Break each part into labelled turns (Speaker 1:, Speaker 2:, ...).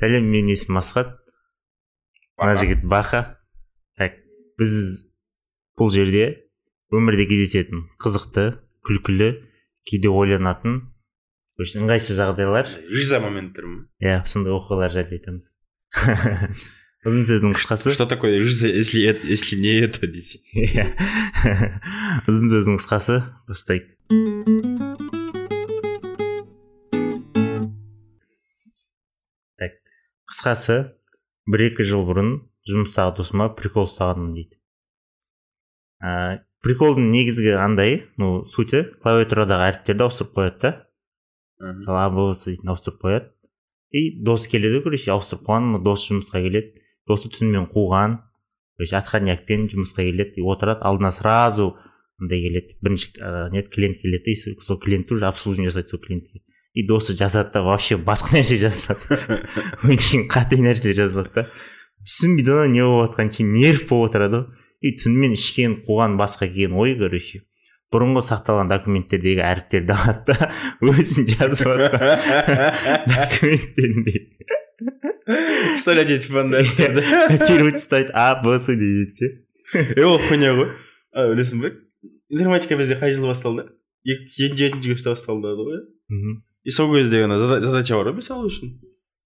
Speaker 1: сәлем менің есімім асхат. Мына жігіт баха так біз бұл жерде өмірде кездесетін қызықты күлкілі кейде ойланатын короче ыңғайсыз жағдайлар.
Speaker 2: Жиза моменттер ма
Speaker 1: иә сондай оқиғалар жайлы айтамыз. Ұзын сөздің қысқасы.
Speaker 2: Что такое жиза если это- если не это десе?
Speaker 1: Иә. Ұзын сөздің қысқасы. Бастайық. Қысқасы бір екі жыл бұрын жұмыстағы досыма прикол ұстағанмын дейді. Ә, приколдың негізгі андай ну сути клавиатурадағы әріптерді ауыстырып қояды да. Мысалы а б с дейтін ауыстырып қояды. И дос келеді короче ауыстырып қойған дос жұмысқа келеді. Досы түнімен қуған короче отходнякпен жұмысқа келеді. И отырады алдына сразу мындай келеді. Бірінші ә, не клиент келеді. И сол клиентті уже обслуживание жасайды сол клиентке. И досы жазады да вообще басқа нәрсе жазады очень қате нәрселер жазылады да. Түсінбейді ғой не болып жатқанын ше нерв болып отырады ғой и түнімен ішкен қуған басқа келген ой короче бұрынғы сақталған документтердегі әріптерді алады да өзін жазып жатқан документтерінде.
Speaker 2: Представляете этих бандитов
Speaker 1: копировать ұстайды а б с дейді ше
Speaker 2: е ол хуйня ғой білесің бе информатика бізде қай жылы басталды екі жетінші жетінші курста басталды ғой
Speaker 1: Мгм.
Speaker 2: И сол кезде ана зада- задача бар ғой мысалы үшін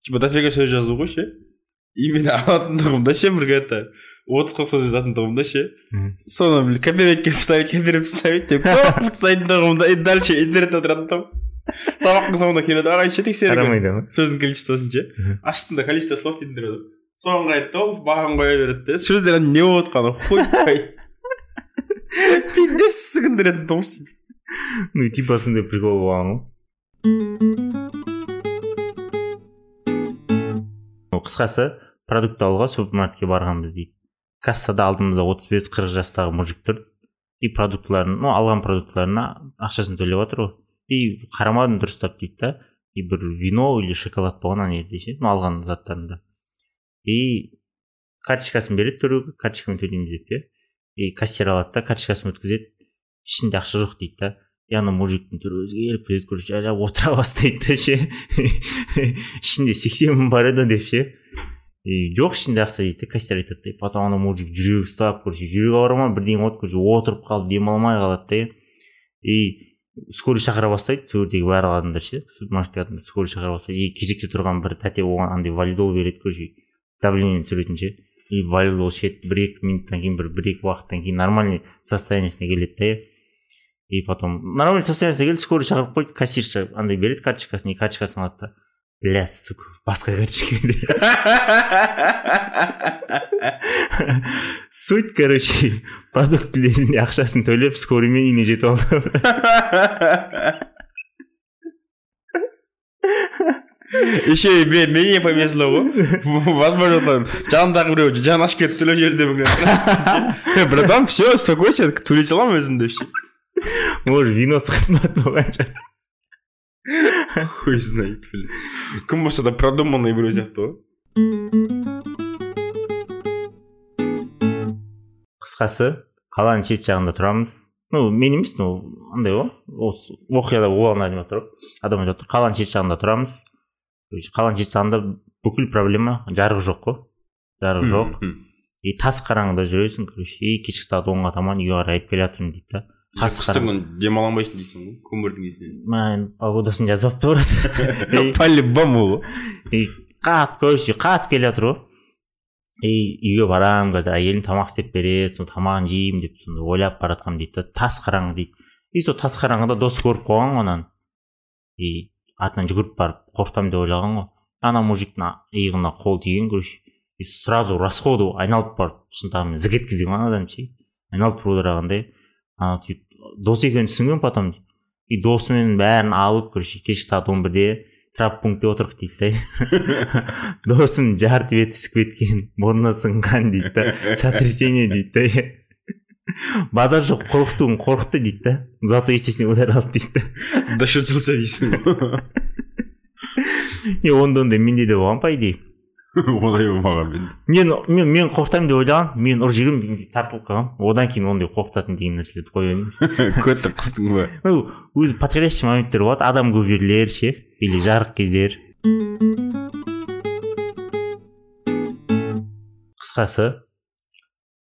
Speaker 2: типа дофига сөз жазу ғой ше. И мен алатын тұғымда ше бір это отыз қырық сөз жазатын тұғымда ше.
Speaker 1: Мгм.
Speaker 2: соны блин копировать вставить копировать вставить деп көп тұғымда и дальше интернетте отыратын тұғым. Сабақтың соңында келеді. Ағай ше
Speaker 1: ма?
Speaker 2: Сөздің количествосын ше. Астында количество слов дейтін тұрады соған қарайды да ол бағын қоя береді де. Сөздер не болып жатқанын хуй пиздец сігіндіретін тұғым.
Speaker 1: Ну типа сондай прикол болған ғой. Қысқасы продукт алуға супермаркетке барғанбыз дейді. Кассада алдымызда отыз бес қырық жастағы мужик тұр. И продуктыларын ну алған продуктыларына ақшасын төлеп жатыр ғой. И қарамадым дұрыстап дейді да. И бір вино или шоколад болған ана жерде ше ну алған заттарында. И карточкасын береді төлеуге карточкамен төлейміз деп иә и кассир алады да карточкасын өткізеді. Ішінде ақша жоқ дейді да. И ана мужиктің түрі өзгеріп кетеді короче жайлап отыра бастайды да ше ішінде сексен мың бар еді деп ше и жоқ ішінде ақша дейді да кассир айтады да потом ана мужик жүрегі ұстап короче жүрегі ауыра ма бірдеңе болады короче отырып қалып демалмай қалады да и скорый шақыра бастайды сол жердегі барлық адамдар ше супермаркеттегі адамдар скорый шақыра бастайды и кезекте тұрған бір тәте оған андай валидол береді короче давление түсіретін ше и валидол ішеді бір екі минуттан кейін бір бір екі уақыттан кейін нормальный состояниесіне келеді да и потом нормальный состояниесіне келді скорый шақырып қойды кассирша андай береді карточкасын и карточкасын алады да бля сука басқа карточка суть короче продуктілеріне ақшасын төлеп скорыймен үйіне жетіп алды
Speaker 2: еще менее повезло ғой возможно там жанындағы біреу жан ашып кетіп төлеп жіберді мүмкін братан все успокойся төлете аламын өзім деп
Speaker 1: может болған шығар
Speaker 2: хуй знает блин. Кім болса да продуманный біреу сияқты ғой
Speaker 1: қысқасы қаланың шет жағында тұрамыз. Ну мен емес ну андай ғой. Осы оқиғада адам айтып тұр адам айтып тұр қаланың шет жағында тұрамыз. Қаланың шет жағында бүкіл проблема жарық жоқ қой. Жарық жоқ. и тас қараңғыда жүресің короче. И кешкі сағат онға таман үйге қарай айтып келе жатырмын дейді да.
Speaker 2: Қыстың күні демала алмайсың дейсің ғой көмірдің иісінен
Speaker 1: мен погодасын жазып алыпты брат
Speaker 2: по любому ғой
Speaker 1: и қатты короче қатты келе жатыр ғой. И үйге барамын қазір әйелім тамақ істеп береді сол тамағын жеймін деп сондай ойлап бара жатқанмын дейді да тас қараңғы дейді. И сол тас қараңғыда дос көріп қойған ғой ананы. И артынан жүгіріп барып қорқытамын деп ойлаған ғой. Ана мужиктің иығына қол тиген короче. И сразу расходу айналып барып шынтағымен зік еткізген ғой анадан ше. Айналып тұрғандағандай ана сөйтіп дос екенін түсінген потом и досымен бәрін алып короче кешкі сағат он бірде травмпунктте отырдық дейді да досым жарты беті ісіп кеткен мұрны сынған дейді да сотрясение дейді да базар жоқ қорқытуын қорқытты дейді да зато естесіне удар алды дейді да
Speaker 2: дошутился дейсің ғой
Speaker 1: и онда ондай менде де болған по идее
Speaker 2: олай болмаған мен.
Speaker 1: Мен мен мен қорқытамын деп ойлағанмын мен ұрып жіберемін тартылып қалғанмын. Одан кейін ондай қорқытатын деген нәрселерді қоя бермеймін
Speaker 2: көтті қыстың ба?
Speaker 1: Ну өзі подходящий моменттер болады. Адам көп жерлер ше или жарық кездер. Қысқасы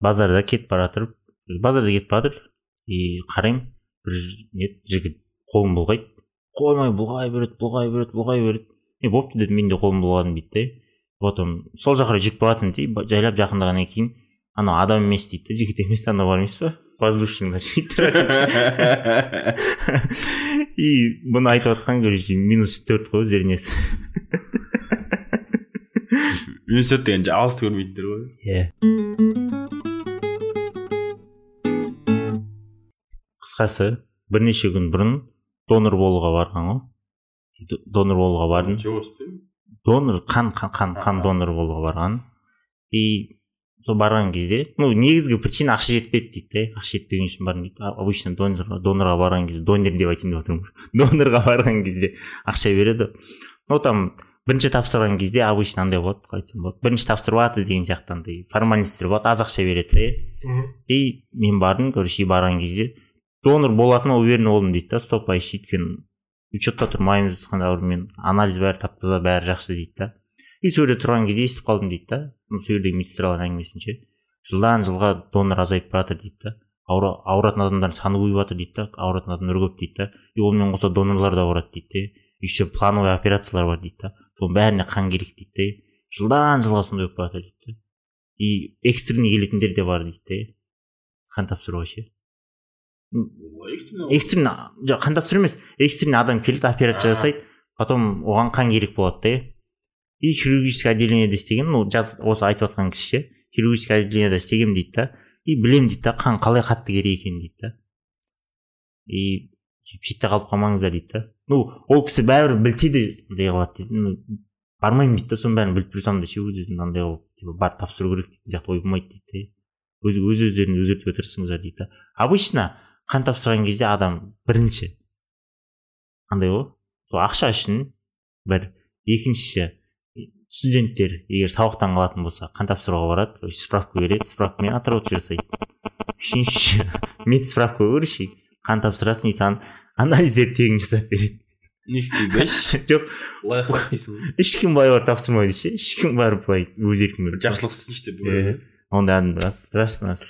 Speaker 1: базарда кетіп бара жатырып базарда кетіп бара жатыр и қараймын бір не жігіт қолын бұлғайды. Қоймай бұлғай береді бұлғай береді бұлғай береді е бопты дедім мен де қолымды бұлғадым дейді да потом сол жаққа қарай жүріп бара жатырмын дейді жайлап жақындағаннан кейін анау адам емес дейді да жігіт емес анау бар емес па? Воздушныйлар и бұны айтып жатқан короче минус төрт қой зернесі.
Speaker 2: Университет деген алысты көрмейтіндер ғой.
Speaker 1: Иә. Қысқасы бірнеше күн бұрын донор болуға барған ғой. Донор болуға бардым. Донор қан қан қан, қан донор болуға барған. И сол барған кезде ну негізгі причина ақша жетпеді дейді да ақша жетпеген үшін бардым дейді обычно донор донорға барған кезде донор деп айтайын деп отырмын. Донорға барған кезде ақша береді. Ну там бірінші тапсырған кезде обычно андай болады қалай айтсам болады. Бірінші тапсырып жатыр деген сияқты андай формальностьтер болады аз ақша береді да и мен бардым короче и барған кезде донор болатыныма уверен болдым дейді да сто пайыз өйткені учетта тұрмаймыз қандай мен анализ бәрі тап таза бәрі жақсы дейді да. И сол жерде тұрған кезде естіп қалдым дейді да. Сол жердегі медсестралардың әңгімесінше. Жылдан жылға донор азайып бара жатыр дейді да. Ауыратын адамдардың саны көбейіп жатыр дейді да. Ауыратын адамдар көп дейді да. И онымен қоса донорлар да ауырады дейді да еще плановый операциялар бар дейді да. Соның бәріне қан керек дейді да жылдан жылға сондай болып бара жатыр дейді да. И экстренный келетіндер де бар дейді да қан тапсыруға ше экстренный жоқ қан тапсыру емес экстренный адам келеді операция жасайды потом оған қан керек болады да и хирургический отделениеде істеген ну жаз осы айтып жатқан кісі ше хирургический отделениеде істегенмін дейді да и білемін дейді да қан қалай қатты керек екенін дейді да и сөйтіп шетте қалып қалмаңыздар дейді да ну ол кісі бәрібір білсе де андай қылады дейді ну бармаймын дейді да соның бәрін біліп тұрсам да ше өз өзімді андай қылып типа барып тапсыру керек дейтін сияқты ой болмайды дейді да өз өз өздеріңді өзгертуге тырысыңыздар дейді да обычно қан тапсырған кезде адам бірінші андай ғой. Сол ақша үшін бір екіншісі студенттер егер сабақтан қалатын болса қан тапсыруға барады. Справка береді справкамен отработка жасайды. Үшінші медсправка короче қан тапсырасың и саған анализдерді тегін жасап береді.
Speaker 2: Себе
Speaker 1: жоқ.
Speaker 2: Лайфхак дейсің ғой.
Speaker 1: Ешкім былай барып тапсырмайды ше ешкім барып былай өз еркімен
Speaker 2: жақсылық істейінші деп
Speaker 1: Иә. ондай адам рас рас рас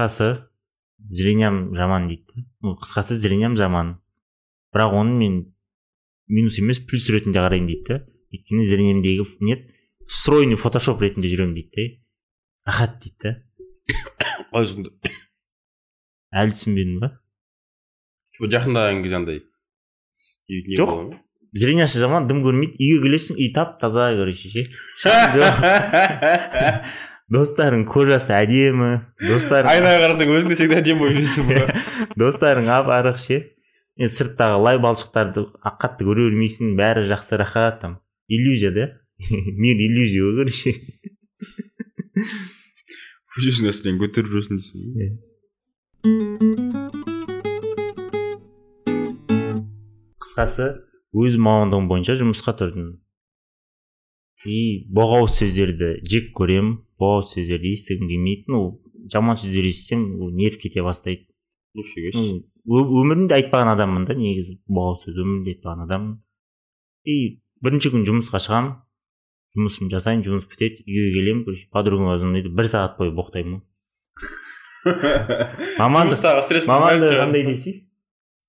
Speaker 1: қысқасы зрениям жаман дейді. Қысқасы зрениям жаман. Бірақ оны мен минус емес плюс ретінде қараймын дейді да өйткені зрениемдегі не встроенный фотошоп ретінде жүремін дейді да рахат дейді да
Speaker 2: қалай сонда
Speaker 1: әлі түсінбедің ба?
Speaker 2: Жақындаған кезде андай
Speaker 1: Жоқ. зрениясы жаман дым көрмейді. Үйге келесің үй тап таза короче ше. достарың кожасы әдемі достарың
Speaker 2: айнаға қарасаң өзің де всегда әдемі болып жүресің ғой
Speaker 1: достарың ап арық ше? Енді сырттағы лай балшықтарды қатты көре бермейсің бәрі жақсы рахат там. Иллюзия да? Мир иллюзия ғой короче.
Speaker 2: Өз өзің нәрселерін көтеріп жүресің дейсің. Ғой.
Speaker 1: қысқасы өз мамандығым бойынша жұмысқа тұрдым. И боғауыз сөздерді жек көремін. Боғауыз сөздерді естігім келмейді ну жаман сөздер естісем ол нерв кете бастайды. Ö- өмірімде айтпаған адаммын да негізі боғауыз сөз өмірімде айтпаған адаммын. И бірінші күн жұмысқа шығамын жұмысымды жасаймын жұмыс бітеді үйге келемін короче подругама звондайды бір сағат бойы боқтаймын. Ғой мамандық мамандығы қандай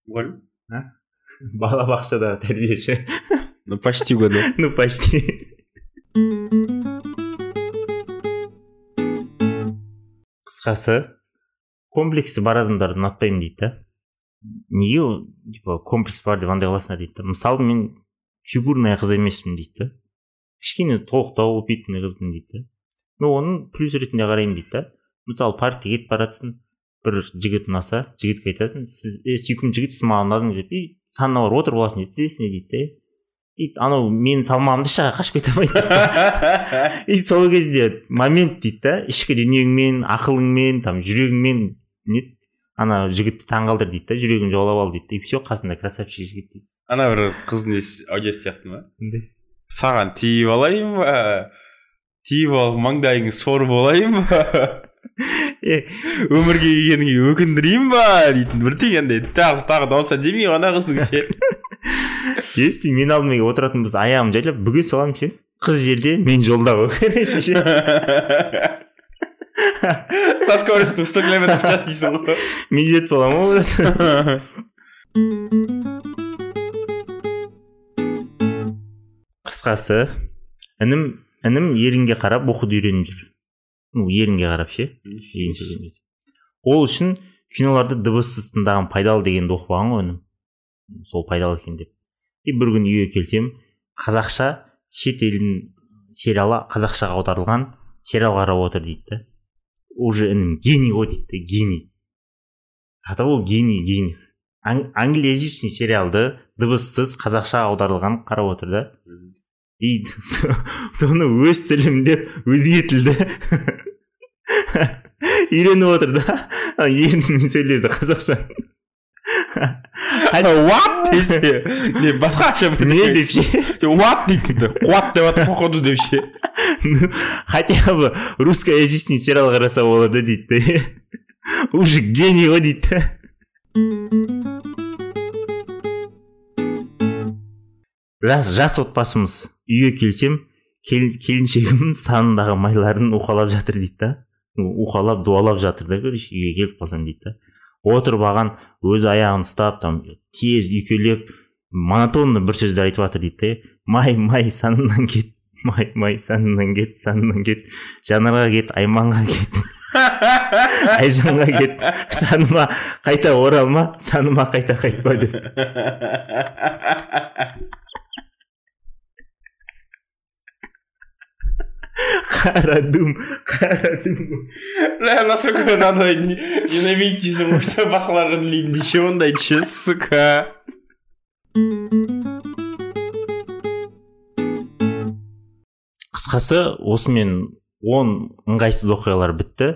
Speaker 2: мұғалім
Speaker 1: балабақшада тәрбиеші.
Speaker 2: Ну почти ғой да
Speaker 1: ну почти. Қысқасы комплексі бар адамдарды ұнатпаймын дейді да. Неге типа комплекс бар деп андай қыласыңдар дейді да. Мысалы мен фигурная қыз емеспін дейді да. Кішкене толықтау упитанный қызбын дейді да. Ну оның плюс ретінде қараймын дейді да. Мысалы паркте кетіп бара бір жігіт ұнаса жігітке айтасың сіз е сүйкімді жігіт сіз маған ұнадыңыз деп и санына барып отырып аласың дейді тізесіне дейді и анау менің салмағымды еш жаққа қашып кете алмайды и сол кезде момент дейді да ішкі дүниеңмен ақылыңмен там жүрегіңмен не ана жігітті таңғалдыр дейді да жүрегін жаулап ал дейді и все қасында красавчик жігіт дейді
Speaker 2: ана бір қыздың несі аудиосы сияқты ма саған тиіп алайын ба тиіп алып маңдайыңды сорып алайын ба өмірге келгеніңе өкіндірейін ба дейтін бір андай тағы тағы дауыс әдемі ана қыздың ше
Speaker 1: если мен алдыма келіп отыратын болса аяғымды жайлап бүге саламын ше қыз жерде мен жолда короче ше
Speaker 2: со скоростью сто километров в час дейсің ғой
Speaker 1: медведь боламын ғой қысқасы інім інім ерінге қарап оқуды үйреніп жүр. Ну ерінге қарап ше? Ол үшін киноларды дыбыссыз тыңдаған пайдалы дегенді оқып алған ғой інім. Сол пайдалы екен деп. И бір күні үйге келсем қазақша шет елдің сериалы қазақшаға аударылған сериал қарап отыр дейді да. Уже інім гений ғой дейді гений. До ол гений гений. Ан- англоязычный сериалды дыбыссыз қазақша аударылған қарап отыр да. И соны өз тілім деп өзге тілді үйреніп отыр да. Ерінмен сөйледі қазақша?
Speaker 2: What десе не басқаша
Speaker 1: не деп ше
Speaker 2: қуат деп жатыр походу деп ше
Speaker 1: хотя бы русскоязычный сериал қараса болады дейді уже гений ғой дейді да жас жас отбасымыз үйге келсем кел- келіншегім санындағы майларын уқалап жатыр дейді да. Уқалап дуалап жатыр да короче үйге келіп қалсам дейді да. Отырып алған өзі аяғын ұстап там тез үйкелеп монотонно бір сөздер айтып жатыр дейді май май санымнан кет май май санымнан кет санымнан кет жанарға кет айманға кет айжанға кет саныма қайта оралма саныма қайта қайтпа деп. қарадум қарадум
Speaker 2: бля насколько надо не- ненавидеть дейсің ғой что басқаларға тілейді деше ондайды ше сука.
Speaker 1: Қысқасы осымен он ыңғайсыз оқиғалар бітті.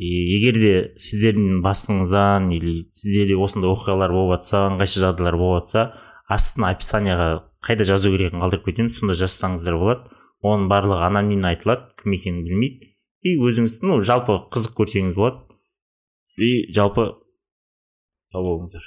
Speaker 1: И егер де сіздердің басыңыздан или сіздерде осындай оқиғалар болып жатса ыңғайсыз жағдайлар болып жатса астына описанияға қайда жазу керегін қалдырып кетемін сонда жазсаңыздар болады. Оның барлығы анонимно айтылады кім екенін білмейді. И өзіңіз ну жалпы қызық көрсеңіз болады. И жалпы сау болыңыздар.